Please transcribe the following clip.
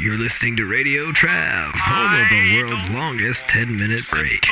You're listening to Radio Trav, home of the world's longest 10 minute break.